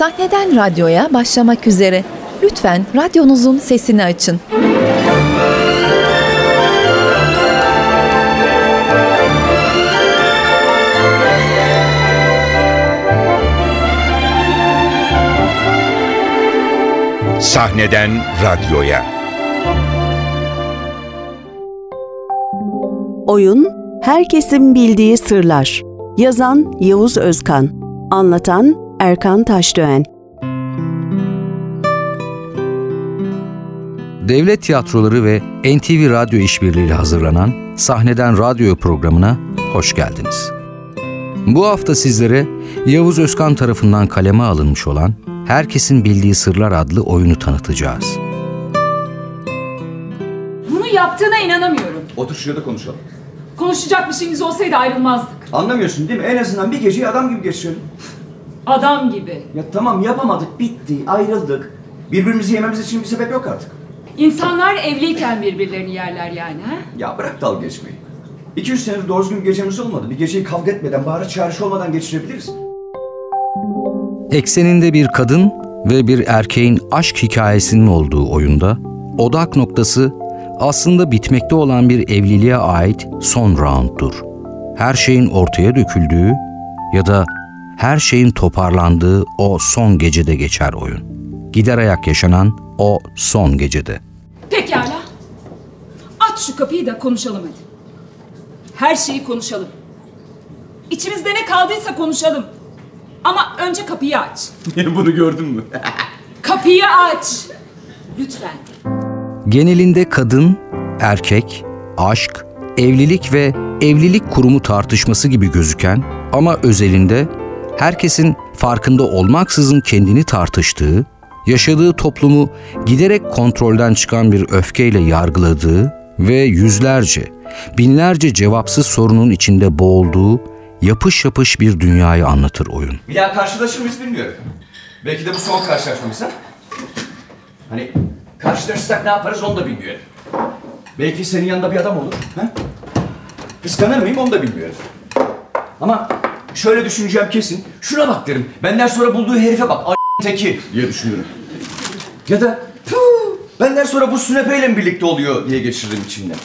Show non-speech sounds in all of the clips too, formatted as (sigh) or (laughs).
Sahneden radyoya başlamak üzere. Lütfen radyonuzun sesini açın. Sahneden radyoya. Oyun Herkesin Bildiği Sırlar. Yazan Yavuz Özkan. Anlatan Erkan Taşdöğen. Devlet Tiyatroları ve NTV Radyo işbirliğiyle hazırlanan Sahneden Radyo programına hoş geldiniz. Bu hafta sizlere Yavuz Özkan tarafından kaleme alınmış olan Herkesin Bildiği Sırlar adlı oyunu tanıtacağız. Bunu yaptığına inanamıyorum. Otur şurada konuşalım. Konuşacak bir şeyimiz olsaydı ayrılmazdık. Anlamıyorsun değil mi? En azından bir geceyi adam gibi geçirelim. Adam gibi. Ya tamam yapamadık, bitti, ayrıldık. Birbirimizi yememiz için bir sebep yok artık. İnsanlar evliyken birbirlerini yerler yani ha? Ya bırak dalga geçmeyi. 2-3 senedir doğru düzgün bir gecemiz olmadı. Bir geceyi kavga etmeden, bağırış çağrış olmadan geçirebiliriz. Ekseninde bir kadın ve bir erkeğin aşk hikayesinin olduğu oyunda odak noktası aslında bitmekte olan bir evliliğe ait son rounddur. Her şeyin ortaya döküldüğü ya da her şeyin toparlandığı o son gecede geçer oyun. Gider ayak yaşanan o son gecede. Pekala. Aç şu kapıyı da konuşalım hadi. Her şeyi konuşalım. İçimizde ne kaldıysa konuşalım. Ama önce kapıyı aç. Bunu gördün mü? (laughs) Kapıyı aç. Lütfen. Genelinde kadın, erkek, aşk, evlilik ve evlilik kurumu tartışması gibi gözüken ama özelinde herkesin farkında olmaksızın kendini tartıştığı, yaşadığı toplumu giderek kontrolden çıkan bir öfkeyle yargıladığı ve yüzlerce, binlerce cevapsız sorunun içinde boğulduğu yapış yapış bir dünyayı anlatır oyun. Bir daha karşılaşır mıyız bilmiyorum. Belki de bu son karşılaşmamız ha? Hani karşılaşırsak ne yaparız onu da bilmiyorum. Belki senin yanında bir adam olur. Ha? Kıskanır mıyım onu da bilmiyorum. Ama şöyle düşüneceğim kesin. Şuna bak derim. Benden sonra bulduğu herife bak. A teki diye düşünürüm. Ya da "Tüh, benden sonra bu sünepeyle mi birlikte oluyor diye geçiririm içimden.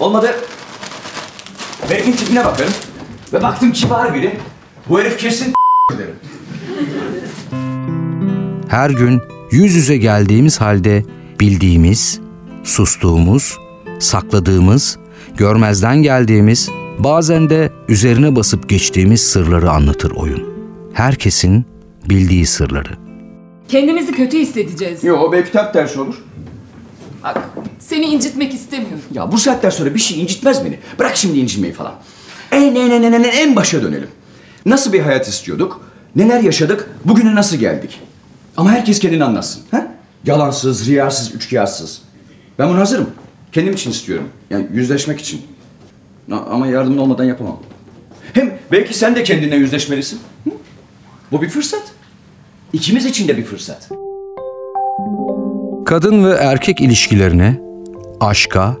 Olmadı. Herifin tipine bakarım. Ve baktım kibar biri. Bu herif kesin (laughs) derim. her gün yüz yüze geldiğimiz halde bildiğimiz, sustuğumuz, sakladığımız, görmezden geldiğimiz, bazen de üzerine basıp geçtiğimiz sırları anlatır oyun. Herkesin bildiği sırları. Kendimizi kötü hissedeceğiz. Yo belki tam tersi olur. Bak seni incitmek istemiyorum. Ya bu saatten sonra bir şey incitmez beni. Bırak şimdi incinmeyi falan. En en en en en en başa dönelim. Nasıl bir hayat istiyorduk? Neler yaşadık? Bugüne nasıl geldik? Ama herkes kendini anlatsın. Ha? Yalansız, riyasız, üçkağıtsız. Ben bunu hazırım. Kendim için istiyorum. Yani yüzleşmek için. Ama yardımın olmadan yapamam. Hem belki sen de kendine yüzleşmelisin. Hı? Bu bir fırsat. İkimiz için de bir fırsat. Kadın ve erkek ilişkilerine, aşka,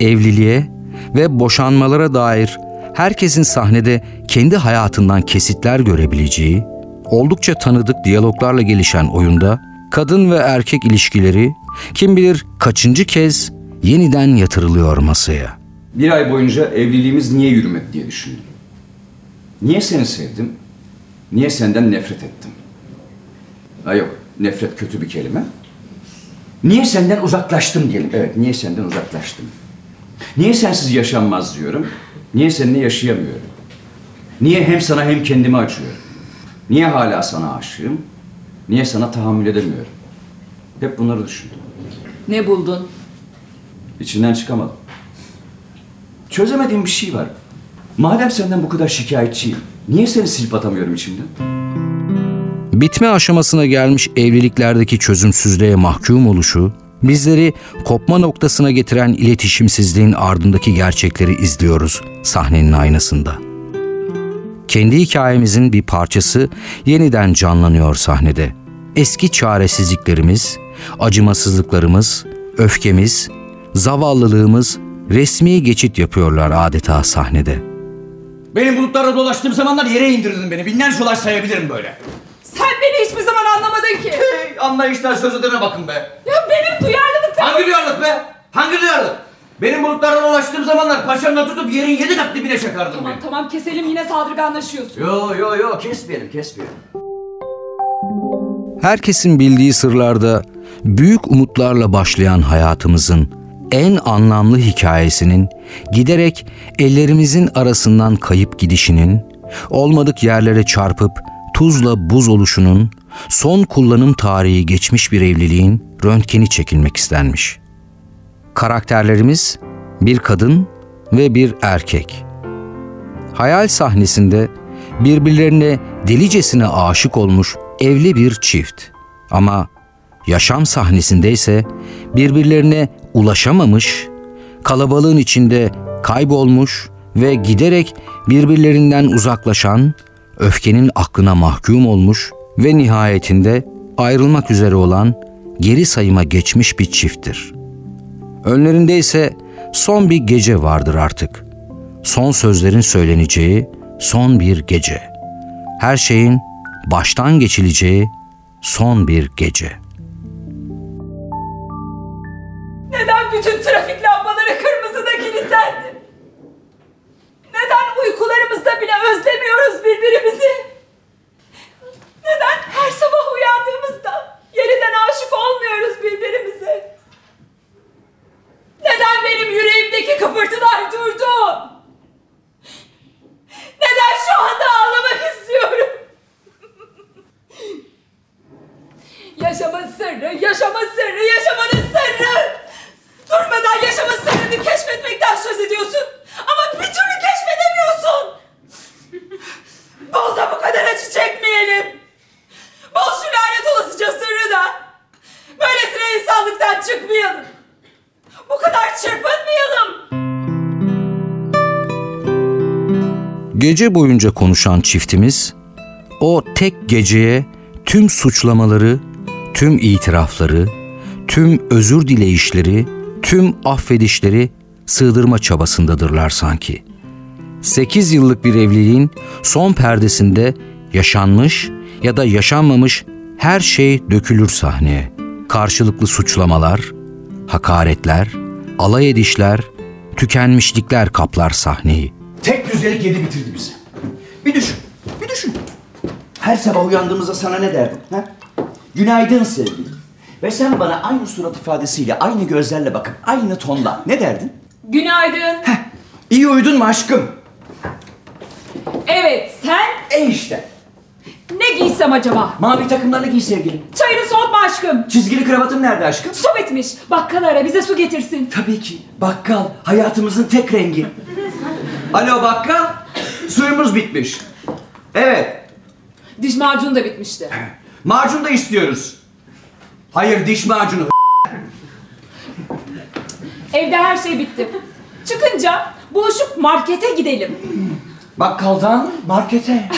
evliliğe ve boşanmalara dair herkesin sahnede kendi hayatından kesitler görebileceği, oldukça tanıdık diyaloglarla gelişen oyunda kadın ve erkek ilişkileri kim bilir kaçıncı kez yeniden yatırılıyor masaya. Bir ay boyunca evliliğimiz niye yürümedi diye düşündüm. Niye seni sevdim? Niye senden nefret ettim? Ha yok, nefret kötü bir kelime. Niye senden uzaklaştım diyelim. Evet, niye senden uzaklaştım? Niye sensiz yaşanmaz diyorum. Niye seninle yaşayamıyorum? Niye hem sana hem kendime acıyorum? Niye hala sana aşığım? Niye sana tahammül edemiyorum? Hep bunları düşündüm. Ne buldun? İçinden çıkamadım. Çözemediğim bir şey var. Madem senden bu kadar şikayetçiyim, niye seni silip atamıyorum içimden? Bitme aşamasına gelmiş evliliklerdeki çözümsüzlüğe mahkum oluşu, bizleri kopma noktasına getiren iletişimsizliğin ardındaki gerçekleri izliyoruz sahnenin aynasında. Kendi hikayemizin bir parçası yeniden canlanıyor sahnede. Eski çaresizliklerimiz, acımasızlıklarımız, öfkemiz, zavallılığımız resmi geçit yapıyorlar adeta sahnede. Benim bulutlarda dolaştığım zamanlar yere indirdin beni. Binlerce olay sayabilirim böyle. Sen beni hiçbir zaman anlamadın ki. Hey, anlayıştan söz edene bakın be. Ya benim duyarlılıklarım... Hangi duyarlılık be? Hangi duyarlılık? Benim bulutlara ulaştığım zamanlar paşamla tutup yerin yedi kat dibine çakardım Tamam beni. tamam keselim yine saldırganlaşıyorsun. Yo yo yo kesmeyelim kesmeyelim. Herkesin bildiği sırlarda büyük umutlarla başlayan hayatımızın en anlamlı hikayesinin giderek ellerimizin arasından kayıp gidişinin, olmadık yerlere çarpıp tuzla buz oluşunun, son kullanım tarihi geçmiş bir evliliğin röntgeni çekilmek istenmiş. Karakterlerimiz bir kadın ve bir erkek. Hayal sahnesinde birbirlerine delicesine aşık olmuş evli bir çift. Ama yaşam sahnesinde ise birbirlerine ulaşamamış, kalabalığın içinde kaybolmuş ve giderek birbirlerinden uzaklaşan, öfkenin aklına mahkum olmuş ve nihayetinde ayrılmak üzere olan geri sayıma geçmiş bir çifttir. Önlerinde ise son bir gece vardır artık. Son sözlerin söyleneceği son bir gece. Her şeyin baştan geçileceği son bir gece. Trafik lambaları kırmızıda kilitlendi? Neden uykularımızda bile özlemiyoruz birbirimizi? Neden her sabah uyandığımızda yeniden aşık olmuyoruz birbirimize? Neden benim yüreğimdeki kıpırtılar durdu? Neden şu anda ağlamak istiyorum? Yaşamın sırrı, yaşamın sırrı, yaşamanın sırrı. Durmadan yaşamın sırrını keşfetmekten söz ediyorsun. Ama bir türlü keşfedemiyorsun. Bol da bu kadar acı çekmeyelim. Bol şu lanet olasıca sırrı da. Böylesine insanlıktan çıkmayalım. Bu kadar çırpınmayalım. Gece boyunca konuşan çiftimiz o tek geceye tüm suçlamaları, tüm itirafları, tüm özür dileyişleri, tüm affedişleri sığdırma çabasındadırlar sanki. 8 yıllık bir evliliğin son perdesinde yaşanmış ya da yaşanmamış her şey dökülür sahneye. Karşılıklı suçlamalar, hakaretler, alay edişler, tükenmişlikler kaplar sahneyi. Tek güzellik yedi bitirdi bizi. Bir düşün, bir düşün. Her sabah uyandığımızda sana ne derdim? Ha? Günaydın sevgilim. Ve sen bana aynı surat ifadesiyle, aynı gözlerle bakıp aynı tonla ne derdin? Günaydın. Heh, iyi uyudun mu aşkım? Evet sen E işte. ne giysem acaba? Mavi takımlarını giy sevgilim. Çayını soğutma aşkım. Çizgili kravatın nerede aşkım? Su bitmiş. Bakkal ara bize su getirsin. Tabii ki. Bakkal. Hayatımızın tek rengi. Alo bakkal. Suyumuz bitmiş. Evet. Diş macunu da bitmişti. Macun da istiyoruz. Hayır diş macunu. Evde her şey bitti. Çıkınca buluşup markete gidelim. Bakkaldan markete.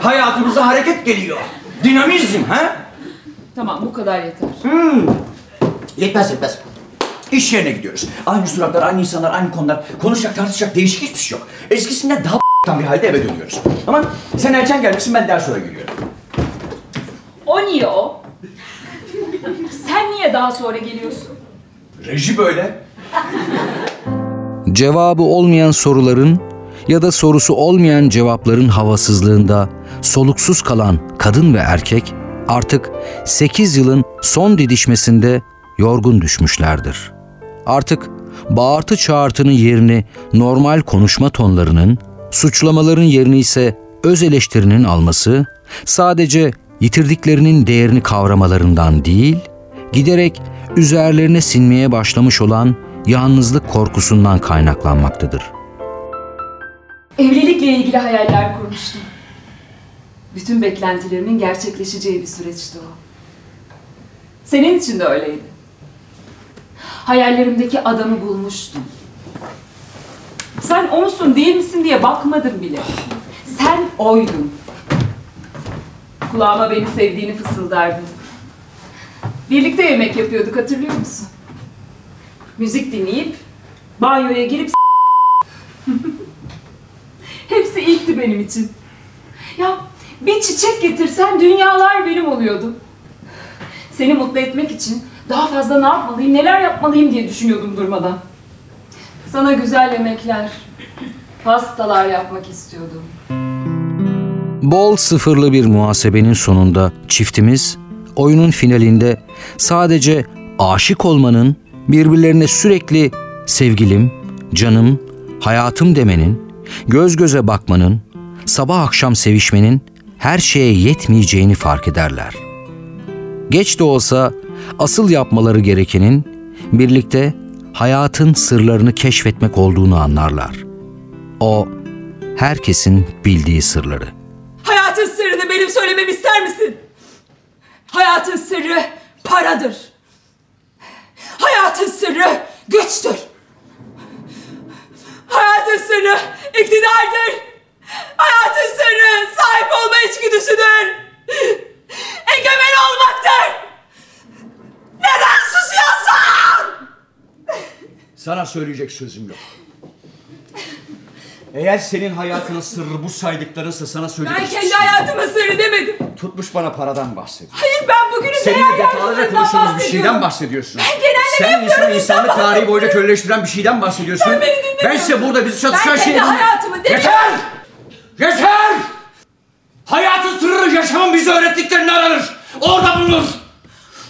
Hayatımıza hareket geliyor. Dinamizm ha? Tamam bu kadar yeter. Yetmez yetmez. İş yerine gidiyoruz. Aynı suratlar, aynı insanlar, aynı konular. Konuşacak, tartışacak değişik hiçbir şey yok. Eskisinden daha bir halde eve dönüyoruz. Ama sen erken gelmişsin, ben daha sonra geliyorum. O niye o? Sen niye daha sonra geliyorsun? Reji böyle. Cevabı olmayan soruların ya da sorusu olmayan cevapların havasızlığında soluksuz kalan kadın ve erkek artık 8 yılın son didişmesinde yorgun düşmüşlerdir. Artık bağırtı çağırtının yerini normal konuşma tonlarının, suçlamaların yerini ise öz eleştirinin alması sadece yitirdiklerinin değerini kavramalarından değil, giderek üzerlerine sinmeye başlamış olan yalnızlık korkusundan kaynaklanmaktadır. Evlilikle ilgili hayaller kurmuştum. Bütün beklentilerimin gerçekleşeceği bir süreçti o. Senin için de öyleydi. Hayallerimdeki adamı bulmuştum. Sen onusun değil misin diye bakmadım bile. Sen oydun. Kulağıma beni sevdiğini fısıldardın. Birlikte yemek yapıyorduk hatırlıyor musun? Müzik dinleyip banyoya girip (laughs) Hepsi ilkti benim için. Ya Bir çiçek getirsen dünyalar benim oluyordu. Seni mutlu etmek için daha fazla ne yapmalıyım, neler yapmalıyım diye düşünüyordum durmadan. Sana güzel yemekler, pastalar yapmak istiyordum. Bol sıfırlı bir muhasebenin sonunda çiftimiz oyunun finalinde sadece aşık olmanın, birbirlerine sürekli sevgilim, canım, hayatım demenin, göz göze bakmanın, sabah akşam sevişmenin her şeye yetmeyeceğini fark ederler. Geç de olsa asıl yapmaları gerekenin birlikte hayatın sırlarını keşfetmek olduğunu anlarlar. O herkesin bildiği sırları. Hayatın sırrını benim söylememi ister misin? Hayatın sırrı paradır. Hayatın sırrı güçtür. Hayatın sırrı iktidardır. Hayatın sırrı sahip olma içgüdüsüdür. Egemen olmaktır. Neden susuyorsun? Sana söyleyecek sözüm yok. Eğer senin hayatının sırrı bu saydıklarınsa sana söyleyecek Ben kendi şey hayatımın sırrı demedim. Tutmuş bana paradan bahsediyor. Ben bugünün Seninle defalarca konuştuğumuz bir şeyden bahsediyorsun. Ben genelleme Sen yapıyorum, insan, bizden insanlık tarihi bahsediyorum. boyunca köleleştiren bir şeyden bahsediyorsun. Sen beni dinlemiyorsun. Bense burada bizi çatışan Ben kendi hayatımı demiyorum. Yeter! Yeter! Hayatın sırrı yaşamın bize öğrettiklerini aranır. Orada bulunur.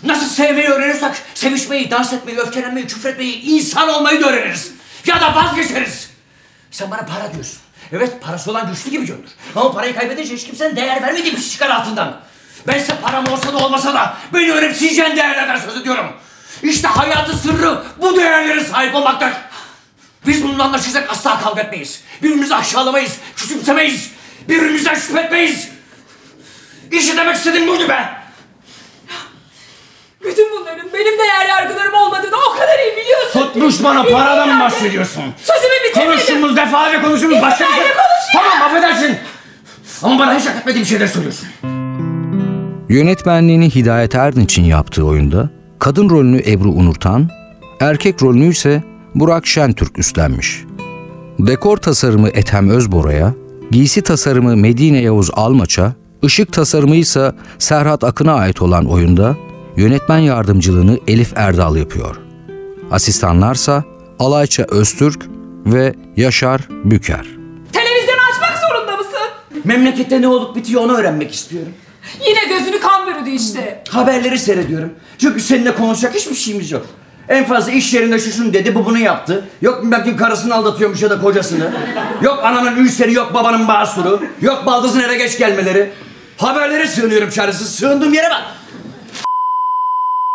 Nasıl sevmeyi öğrenirsek sevişmeyi, dans etmeyi, öfkelenmeyi, küfretmeyi, insan olmayı da öğreniriz. Ya da vazgeçeriz. Sen bana para diyorsun. Evet parası olan güçlü gibi görünür. Ama parayı kaybedince hiç kimsenin değer vermediği bir şey çıkar altından. Bense param olsa da olmasa da beni önemseyeceğin değerlerden söz ediyorum. İşte hayatın sırrı bu değerlere sahip olmaktır. Biz bununla anlaşırsak asla kavga etmeyiz. Birbirimizi aşağılamayız, küçümsemeyiz. Birbirimizden şüphe etmeyiz. İşte demek istediğim buydu be. Bütün bunların benim değer yargılarım olmadığını o kadar iyi biliyorsun. Tutmuş bana paradan yani. bahsediyorsun. Sözümü bitirmedim. Konuştuğumuz defalarca konuştuğumuz başka bir şey. konuşuyor. Tamam affedersin. Ama bana hiç hak etmediğim şeyler söylüyorsun. Yönetmenliğini Hidayet Erdinç'in yaptığı oyunda kadın rolünü Ebru Unurtan, erkek rolünü ise Burak Şentürk üstlenmiş. Dekor tasarımı Ethem Özbora'ya, giysi tasarımı Medine Yavuz Almaç'a, ışık tasarımı ise Serhat Akın'a ait olan oyunda yönetmen yardımcılığını Elif Erdal yapıyor. Asistanlarsa Alayça Öztürk ve Yaşar Büker. Televizyonu açmak zorunda mısın? Memlekette ne olup bitiyor onu öğrenmek istiyorum. Yine gözünü kan bürüdü işte. Haberleri seyrediyorum. Çünkü seninle konuşacak hiçbir şeyimiz yok. En fazla iş yerinde şu şunu dedi, bu bunu yaptı. Yok bilmem kim karısını aldatıyormuş ya da kocasını. Yok ananın ülseri, yok babanın basuru. Yok baldızın eve geç gelmeleri. Haberlere sığınıyorum çaresiz. Sığındığım yere bak.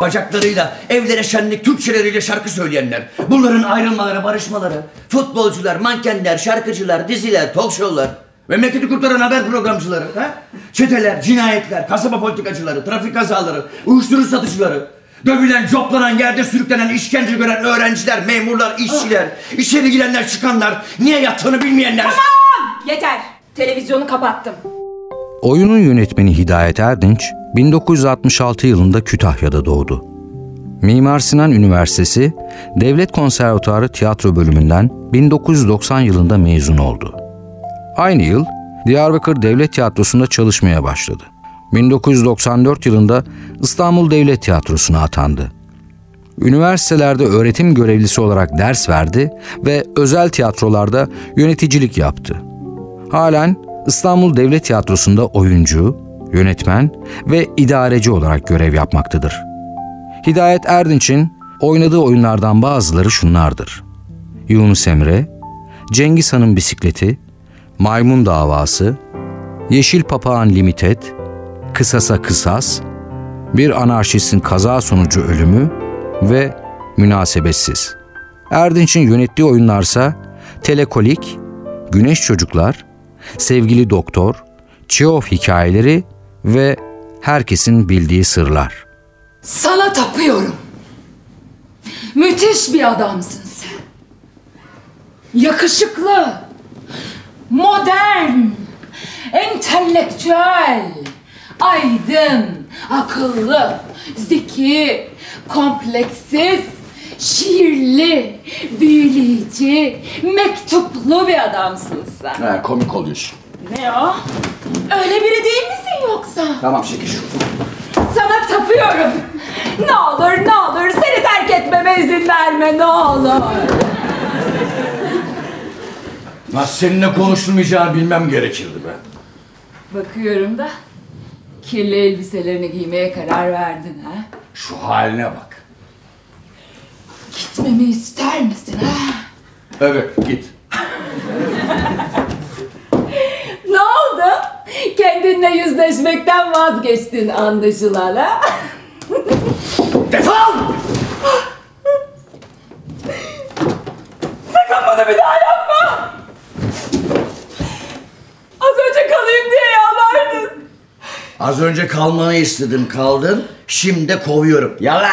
Bacaklarıyla, evlere şenlik, Türkçeleriyle şarkı söyleyenler. Bunların ayrılmaları, barışmaları. Futbolcular, mankenler, şarkıcılar, diziler, talk show'lar. Memleketi kurtaran haber programcıları. Ha? Çeteler, cinayetler, kasaba politikacıları, trafik kazaları, uyuşturucu satıcıları. Dövülen, coplanan, yerde sürüklenen, işkence gören öğrenciler, memurlar, işçiler, içeri girenler, çıkanlar, niye yattığını bilmeyenler. Yeter. Televizyonu kapattım. Oyunun yönetmeni Hidayet Erdinç 1966 yılında Kütahya'da doğdu. Mimar Sinan Üniversitesi Devlet Konservatuarı Tiyatro Bölümünden 1990 yılında mezun oldu. Aynı yıl Diyarbakır Devlet Tiyatrosu'nda çalışmaya başladı. 1994 yılında İstanbul Devlet Tiyatrosu'na atandı. Üniversitelerde öğretim görevlisi olarak ders verdi ve özel tiyatrolarda yöneticilik yaptı. Halen İstanbul Devlet Tiyatrosu'nda oyuncu, yönetmen ve idareci olarak görev yapmaktadır. Hidayet Erdinç'in oynadığı oyunlardan bazıları şunlardır. Yunus Emre, Cengiz Han'ın Bisikleti, Maymun Davası, Yeşil Papağan Limited, Kısasa Kısas, Bir Anarşistin Kaza Sonucu Ölümü ve Münasebetsiz. Erdinç'in yönettiği oyunlarsa Telekolik, Güneş Çocuklar, Sevgili Doktor, Çeov Hikayeleri ve Herkesin Bildiği Sırlar. Sana tapıyorum. Müthiş bir adamsın sen. Yakışıklı, modern, entelektüel, aydın, akıllı, zeki, kompleksiz, şiirli, büyüleyici, mektuplu bir adamsın sen. Ha, komik oluyorsun. Ne o? Öyle biri değil misin yoksa? Tamam çekil şu. Sana tapıyorum. Ne olur ne olur seni terk etmeme izin verme ne olur. Nasıl seninle konuşulmayacağını bilmem gerekirdi be. Bakıyorum da kirli elbiselerini giymeye karar verdin ha? Şu haline bak. Gitmemi ister misin ha? Evet git. Ne oldu? Kendinle yüzleşmekten vazgeçtin anlaşılan ha? Defol! Sakın bunu bir daha yapma! Az önce kalayım diye yalvardın. Az önce kalmanı istedim kaldın. Şimdi kovuyorum. Yala!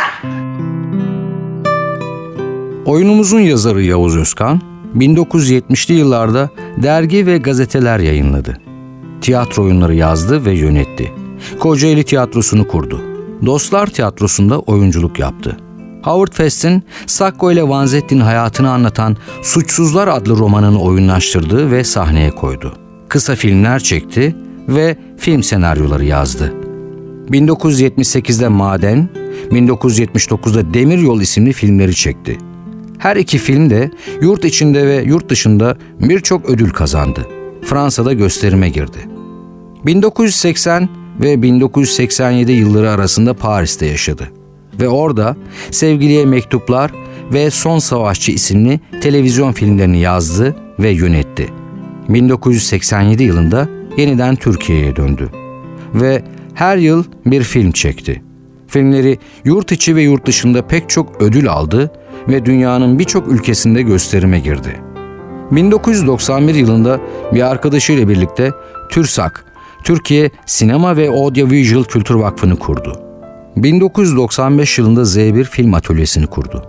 Oyunumuzun yazarı Yavuz Özkan, 1970'li yıllarda dergi ve gazeteler yayınladı. Tiyatro oyunları yazdı ve yönetti. Kocaeli Tiyatrosu'nu kurdu. Dostlar Tiyatrosu'nda oyunculuk yaptı. Howard Fest'in Sacco ile Vanzetti'nin hayatını anlatan Suçsuzlar adlı romanını oyunlaştırdı ve sahneye koydu. Kısa filmler çekti ve film senaryoları yazdı. 1978'de Maden, 1979'da Demiryol isimli filmleri çekti. Her iki film de yurt içinde ve yurt dışında birçok ödül kazandı. Fransa'da gösterime girdi. 1980 ve 1987 yılları arasında Paris'te yaşadı. Ve orada Sevgiliye Mektuplar ve Son Savaşçı isimli televizyon filmlerini yazdı ve yönetti. 1987 yılında yeniden Türkiye'ye döndü. Ve her yıl bir film çekti. Filmleri yurt içi ve yurt dışında pek çok ödül aldı ve dünyanın birçok ülkesinde gösterime girdi. 1991 yılında bir arkadaşıyla birlikte TÜRSAK, Türkiye Sinema ve Audiovisual Kültür Vakfı'nı kurdu. 1995 yılında Z1 Film Atölyesi'ni kurdu.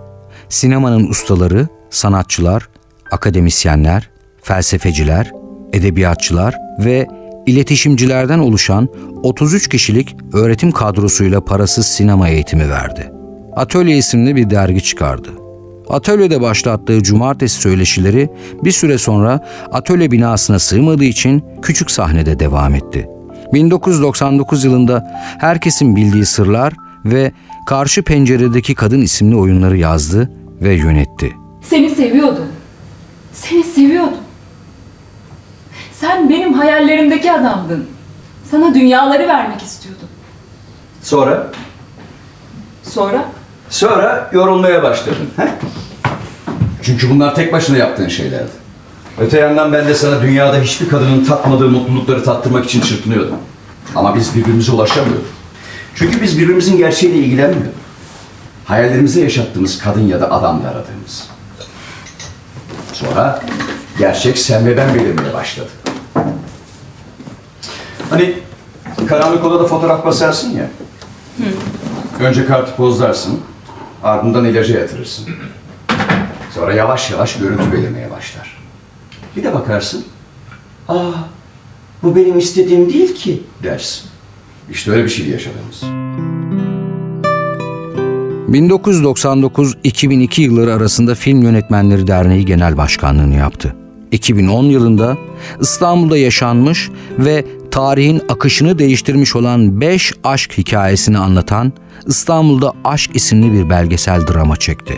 Sinemanın ustaları, sanatçılar, akademisyenler, felsefeciler, edebiyatçılar ve iletişimcilerden oluşan 33 kişilik öğretim kadrosuyla parasız sinema eğitimi verdi. Atölye isimli bir dergi çıkardı. Atölyede başlattığı cumartesi söyleşileri bir süre sonra atölye binasına sığmadığı için küçük sahnede devam etti. 1999 yılında herkesin bildiği sırlar ve Karşı Penceredeki Kadın isimli oyunları yazdı ve yönetti. Seni seviyordum. Seni seviyordum. Sen benim hayallerimdeki adamdın. Sana dünyaları vermek istiyordum. Sonra? Sonra? Sonra yorulmaya başladın. He? (laughs) Çünkü bunlar tek başına yaptığın şeylerdi. Öte yandan ben de sana dünyada hiçbir kadının tatmadığı mutlulukları tattırmak için çırpınıyordum. Ama biz birbirimize ulaşamıyorduk. Çünkü biz birbirimizin gerçeğiyle ilgilenmiyorduk. Hayallerimizde yaşattığımız kadın ya da adamla aradığımız. Sonra gerçek sen ve ben belirmeye başladı. Hani karanlık odada fotoğraf basarsın ya. Önce kartı pozlarsın, ardından ilaca yatırırsın. Sonra yavaş yavaş görüntü belirmeye başlar. Bir de bakarsın, aa bu benim istediğim değil ki dersin. İşte öyle bir şey yaşadığımız. 1999-2002 yılları arasında Film Yönetmenleri Derneği Genel Başkanlığını yaptı. 2010 yılında İstanbul'da yaşanmış ve tarihin akışını değiştirmiş olan 5 aşk hikayesini anlatan İstanbul'da Aşk isimli bir belgesel drama çekti.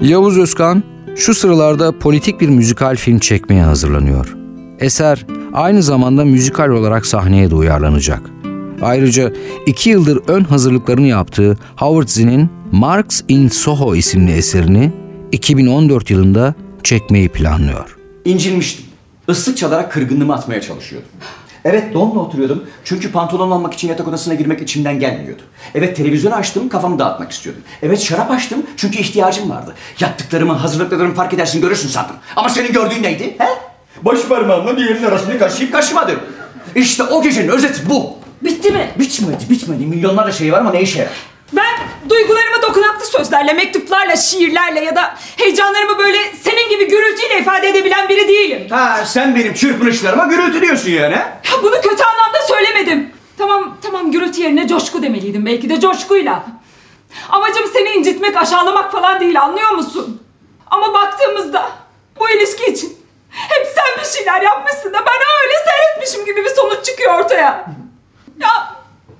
Yavuz Özkan şu sıralarda politik bir müzikal film çekmeye hazırlanıyor. Eser aynı zamanda müzikal olarak sahneye de uyarlanacak. Ayrıca iki yıldır ön hazırlıklarını yaptığı Howard Zinn'in Marx in Soho isimli eserini 2014 yılında çekmeyi planlıyor. İncinmiştim. Islık çalarak kırgınlığımı atmaya çalışıyordum. Evet donla oturuyordum çünkü pantolon almak için yatak odasına girmek içimden gelmiyordu. Evet televizyonu açtım kafamı dağıtmak istiyordum. Evet şarap açtım çünkü ihtiyacım vardı. Yaptıklarımı hazırlıklarımı fark edersin görürsün sandım. Ama senin gördüğün neydi? He? Baş parmağımla diğerinin arasını kaşıyıp kaşımadım. İşte o gecenin özeti bu. Bitti mi? Bitmedi bitmedi milyonlarca şey var ama ne işe yarar? Ben duygularımı dokunaklı sözlerle, mektuplarla, şiirlerle ya da heyecanlarımı böyle senin gibi gürültüyle ifade edebilen biri değilim. Ha sen benim çırpınışlarıma gürültü diyorsun yani. ha? Ya bunu kötü anlamda söylemedim. Tamam tamam gürültü yerine coşku demeliydim belki de coşkuyla. Amacım seni incitmek, aşağılamak falan değil anlıyor musun? Ama baktığımızda bu ilişki için hep sen bir şeyler yapmışsın da ben öyle seyretmişim gibi bir sonuç çıkıyor ortaya. Ya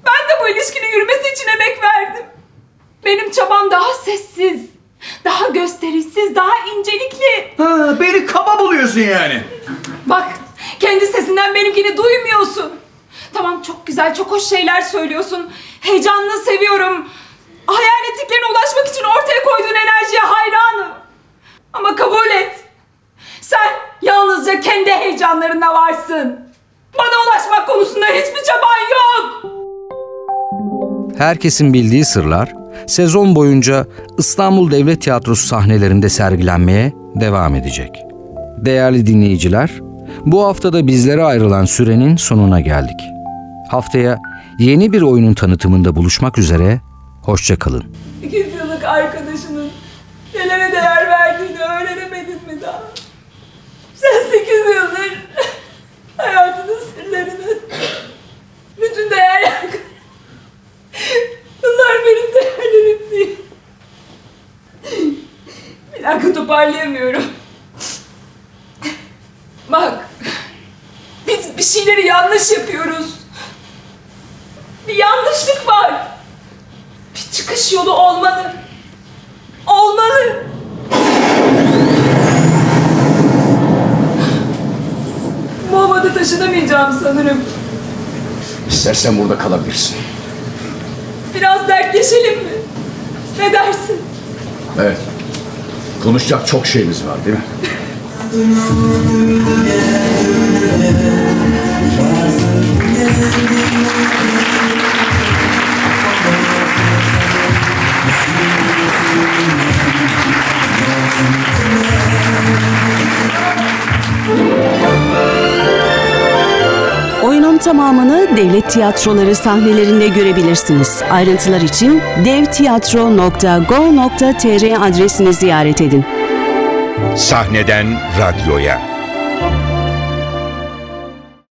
ben de bu ilişkinin yürümesi için emek verdim. Benim çabam daha sessiz, daha gösterişsiz, daha incelikli. Ha, beni kaba buluyorsun yani. Bak kendi sesinden benimkini duymuyorsun. Tamam çok güzel, çok hoş şeyler söylüyorsun. Heyecanını seviyorum. Hayal ettiklerine ulaşmak için ortaya koyduğun enerjiye hayranım. Ama kabul et. Sen yalnızca kendi heyecanlarında varsın. Bana ulaşmak konusunda hiçbir çaban yok. Herkesin bildiği sırlar sezon boyunca İstanbul Devlet Tiyatrosu sahnelerinde sergilenmeye devam edecek. Değerli dinleyiciler, bu haftada bizlere ayrılan sürenin sonuna geldik. Haftaya yeni bir oyunun tanıtımında buluşmak üzere, hoşça kalın. İkiz yıllık arkadaşının nelere değer verdiğini öğrenemedin mi daha? Sen sekiz yıldır hayatının sırlarını, bütün değerler... Bunlar benim değerlerim değil. Bir dakika toparlayamıyorum. Bak, biz bir şeyleri yanlış yapıyoruz. Bir yanlışlık var. Bir çıkış yolu olmalı. Olmalı. Havada taşınamayacağım sanırım. İstersen burada kalabilirsin. Biraz dertleşelim mi? Ne dersin? Evet. Konuşacak çok şeyimiz var değil mi? (laughs) Oyunun tamamını devlet tiyatroları sahnelerinde görebilirsiniz. Ayrıntılar için devtiyatro.go.tr adresini ziyaret edin. Sahneden radyoya.